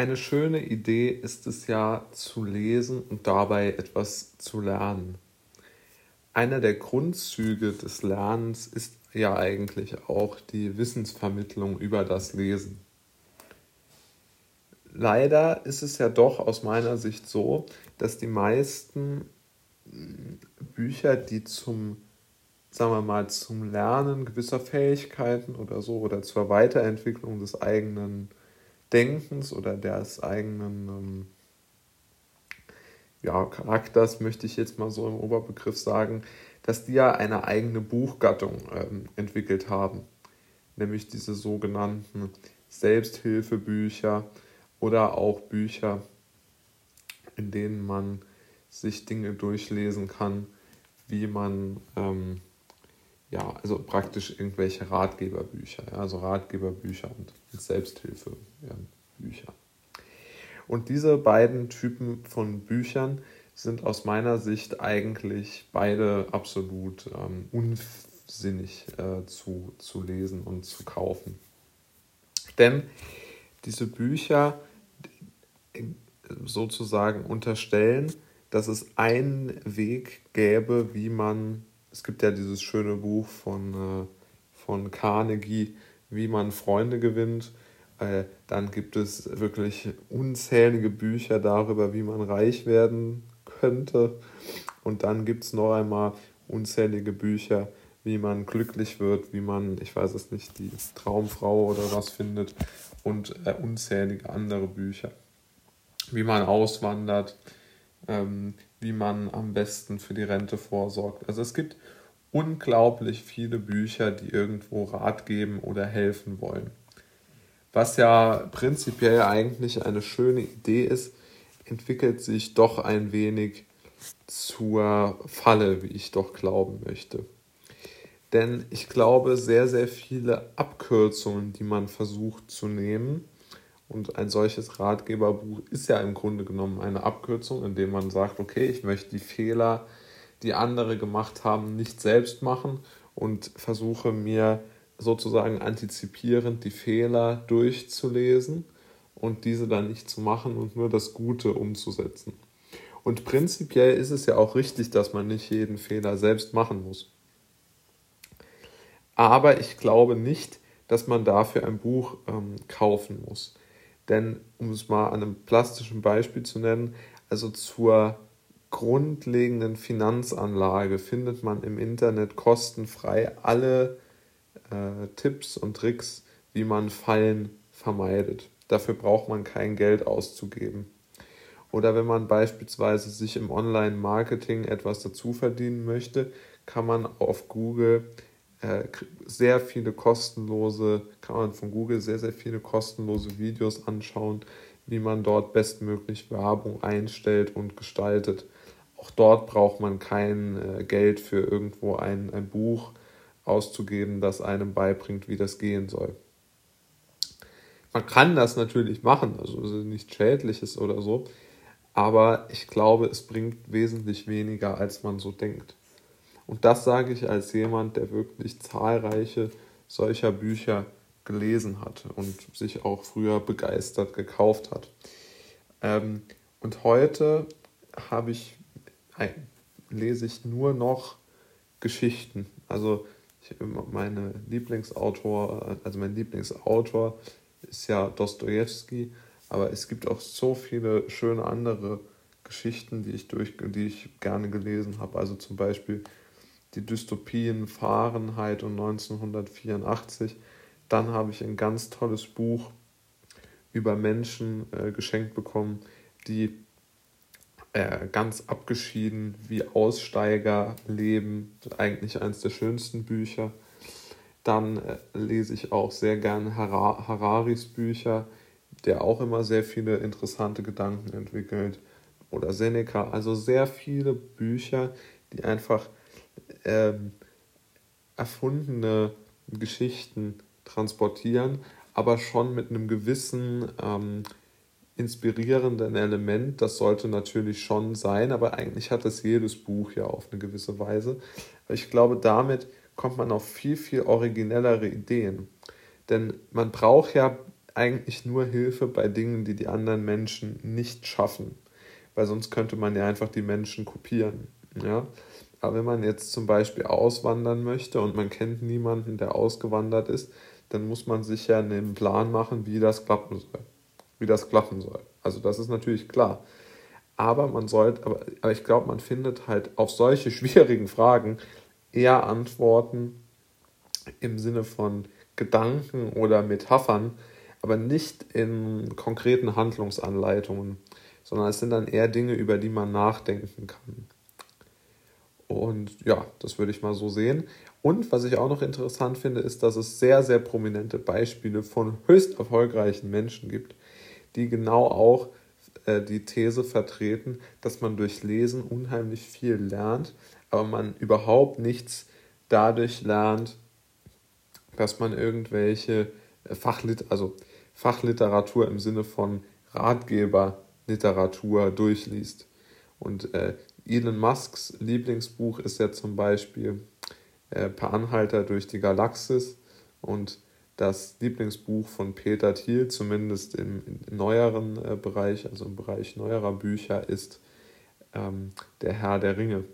Eine schöne Idee ist es ja zu lesen und dabei etwas zu lernen. Einer der Grundzüge des Lernens ist ja eigentlich auch die Wissensvermittlung über das Lesen. Leider ist es ja doch aus meiner Sicht so, dass die meisten Bücher, die zum, sagen wir mal, zum Lernen gewisser Fähigkeiten oder so oder zur Weiterentwicklung des eigenen Denkens oder des eigenen ähm, ja, Charakters, möchte ich jetzt mal so im Oberbegriff sagen, dass die ja eine eigene Buchgattung ähm, entwickelt haben, nämlich diese sogenannten Selbsthilfebücher oder auch Bücher, in denen man sich Dinge durchlesen kann, wie man ähm, ja, also praktisch irgendwelche Ratgeberbücher, ja, also Ratgeberbücher und Selbsthilfebücher. Und diese beiden Typen von Büchern sind aus meiner Sicht eigentlich beide absolut ähm, unsinnig äh, zu, zu lesen und zu kaufen. Denn diese Bücher sozusagen unterstellen, dass es einen Weg gäbe, wie man es gibt ja dieses schöne Buch von, äh, von Carnegie, wie man Freunde gewinnt. Äh, dann gibt es wirklich unzählige Bücher darüber, wie man reich werden könnte. Und dann gibt es noch einmal unzählige Bücher, wie man glücklich wird, wie man, ich weiß es nicht, die Traumfrau oder was findet und äh, unzählige andere Bücher. Wie man auswandert, ähm, wie man am besten für die Rente vorsorgt. Also es gibt unglaublich viele Bücher, die irgendwo Rat geben oder helfen wollen. Was ja prinzipiell eigentlich eine schöne Idee ist, entwickelt sich doch ein wenig zur Falle, wie ich doch glauben möchte. Denn ich glaube, sehr, sehr viele Abkürzungen, die man versucht zu nehmen, und ein solches Ratgeberbuch ist ja im Grunde genommen eine Abkürzung, indem man sagt, okay, ich möchte die Fehler, die andere gemacht haben, nicht selbst machen und versuche mir sozusagen antizipierend die Fehler durchzulesen und diese dann nicht zu machen und nur das Gute umzusetzen. Und prinzipiell ist es ja auch richtig, dass man nicht jeden Fehler selbst machen muss. Aber ich glaube nicht, dass man dafür ein Buch ähm, kaufen muss. Denn, um es mal an einem plastischen Beispiel zu nennen, also zur grundlegenden Finanzanlage findet man im Internet kostenfrei alle äh, Tipps und Tricks, wie man Fallen vermeidet. Dafür braucht man kein Geld auszugeben. Oder wenn man beispielsweise sich im Online-Marketing etwas dazu verdienen möchte, kann man auf Google sehr viele kostenlose, kann man von Google sehr, sehr viele kostenlose Videos anschauen, wie man dort bestmöglich Werbung einstellt und gestaltet. Auch dort braucht man kein äh, Geld für irgendwo ein, ein Buch auszugeben, das einem beibringt, wie das gehen soll. Man kann das natürlich machen, also nichts Schädliches oder so, aber ich glaube, es bringt wesentlich weniger, als man so denkt. Und das sage ich als jemand, der wirklich zahlreiche solcher Bücher gelesen hat und sich auch früher begeistert gekauft hat. Ähm, und heute habe ich, lese ich nur noch Geschichten. Also ich, meine Lieblingsautor, also mein Lieblingsautor ist ja Dostoevsky, aber es gibt auch so viele schöne andere Geschichten, die ich durch, die ich gerne gelesen habe. Also zum Beispiel die Dystopien Fahrenheit und 1984. Dann habe ich ein ganz tolles Buch über Menschen äh, geschenkt bekommen, die äh, ganz abgeschieden wie Aussteiger leben. Eigentlich eines der schönsten Bücher. Dann äh, lese ich auch sehr gerne Har Hararis Bücher, der auch immer sehr viele interessante Gedanken entwickelt. Oder Seneca. Also sehr viele Bücher, die einfach ähm, erfundene Geschichten transportieren, aber schon mit einem gewissen ähm, inspirierenden Element. Das sollte natürlich schon sein, aber eigentlich hat das jedes Buch ja auf eine gewisse Weise. Ich glaube, damit kommt man auf viel, viel originellere Ideen. Denn man braucht ja eigentlich nur Hilfe bei Dingen, die die anderen Menschen nicht schaffen, weil sonst könnte man ja einfach die Menschen kopieren. Ja? Aber wenn man jetzt zum Beispiel auswandern möchte und man kennt niemanden, der ausgewandert ist, dann muss man sich ja einen Plan machen, wie das klappen soll. Wie das klappen soll. Also das ist natürlich klar. Aber man sollte, aber, aber ich glaube, man findet halt auf solche schwierigen Fragen eher Antworten im Sinne von Gedanken oder Metaphern, aber nicht in konkreten Handlungsanleitungen, sondern es sind dann eher Dinge, über die man nachdenken kann. Und ja, das würde ich mal so sehen. Und was ich auch noch interessant finde, ist, dass es sehr, sehr prominente Beispiele von höchst erfolgreichen Menschen gibt, die genau auch äh, die These vertreten, dass man durch Lesen unheimlich viel lernt, aber man überhaupt nichts dadurch lernt, dass man irgendwelche äh, Fachlit also Fachliteratur im Sinne von Ratgeberliteratur durchliest. Und äh, Elon Musks Lieblingsbuch ist ja zum Beispiel äh, Per Anhalter durch die Galaxis und das Lieblingsbuch von Peter Thiel, zumindest im, im neueren äh, Bereich, also im Bereich neuerer Bücher, ist ähm, Der Herr der Ringe.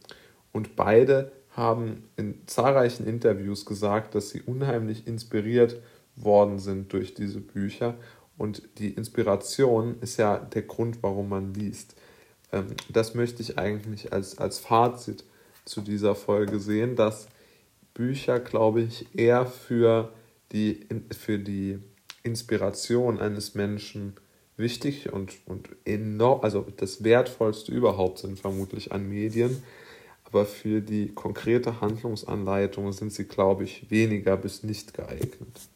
Und beide haben in zahlreichen Interviews gesagt, dass sie unheimlich inspiriert worden sind durch diese Bücher. Und die Inspiration ist ja der Grund, warum man liest. Ähm, das möchte ich eigentlich als, als Fazit zu dieser Folge sehen, dass Bücher, glaube ich, eher für die, für die Inspiration eines Menschen wichtig und, und enorm, also das Wertvollste überhaupt sind vermutlich an Medien. Aber für die konkrete Handlungsanleitung sind sie, glaube ich, weniger bis nicht geeignet.